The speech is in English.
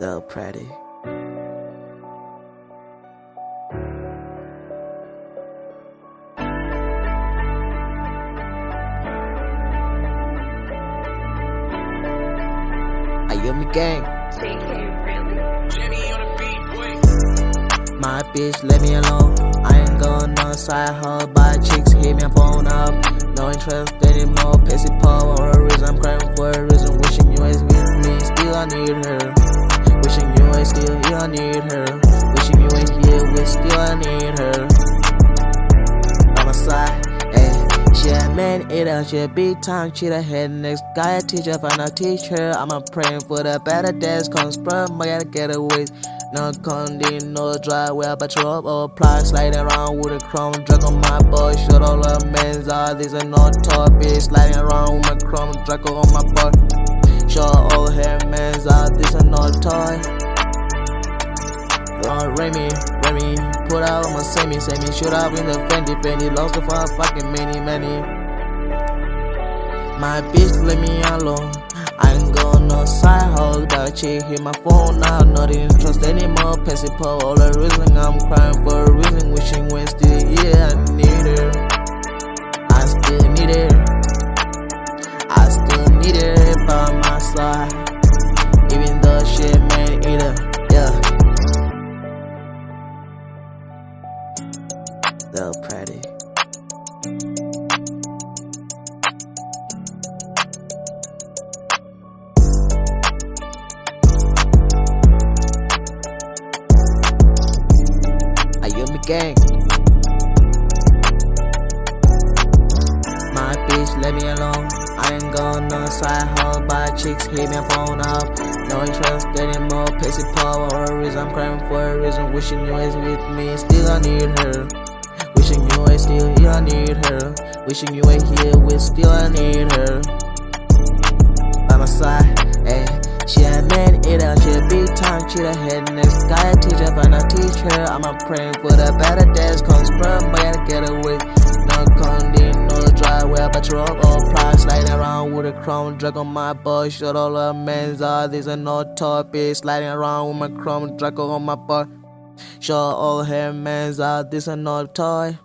Lil Pretty. Ayumi gang. JK, really? My bitch, let me alone. I ain't going no side hoe by chicks, hit me phone up. No interest anymore. Pissy Paul for a still. I need her. Wishing you ain't here with. Still, need her. On my side. Ayy. Eh. She a man eater, she a big time cheater. Head next guy, a teacher, find a teacher. I'm a praying for the better days. Comes from, I gotta get away. No condemn, no dry well, but you up or apply. Sliding around with a chrome drug on my boy. Shut all the men's are these are no bitch. Sliding around with my chrome drug on my boy. Show all hair men's are these are no toy. Lord Remy, Remy, put out on my semi, semi, shoot up in the Fendi, Fendi, lost the fuck fucking many, many. My bitch let me alone. I ain't going no side hole, but chick hit my phone now. Not even trust anymore. Pass it all the reason I'm crying for a reason. Wishing still yeah, I need her. I still need her. I still need her by my side. Lil Pretty. Ayumi gang. My bitch, let me alone. I ain't going no side hoe by chicks, hit me phone up. No interest anymore. Pissy Paul for a reason. I'm crying for a reason. Wishing you was with me. Still, I need her. I need her. Wishing you ain't here with, still, I need her. By my side, ayy. She a man eater, she a big time cheater. Head next guy, teacher, find a teacher. I'm a praying for the better days. Comes from, get away. No condemn, no well, but you're up all price. Sliding around with a chrome drug on my butt. Shut all the men's eyes, these are no topic. Sliding around with my chrome drug on my butt. Sure, all hair men's are this are no toy.